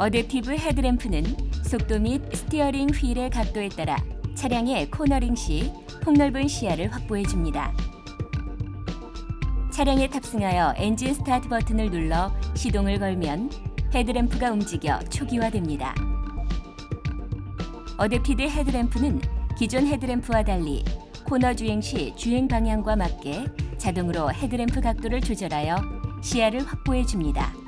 adaptive 헤드램프는 속도 및 스티어링 휠의 각도에 따라 차량의 코너링 시 폭넓은 시야를 확보해 줍니다. 차량에 탑승하여 엔진 스타트 버튼을 눌러 시동을 걸면 헤드램프가 움직여 초기화됩니다. adaptive 헤드램프는 기존 헤드램프와 달리 코너 주행 시 주행 방향과 맞게 자동으로 헤드램프 각도를 조절하여 시야를 확보해 줍니다.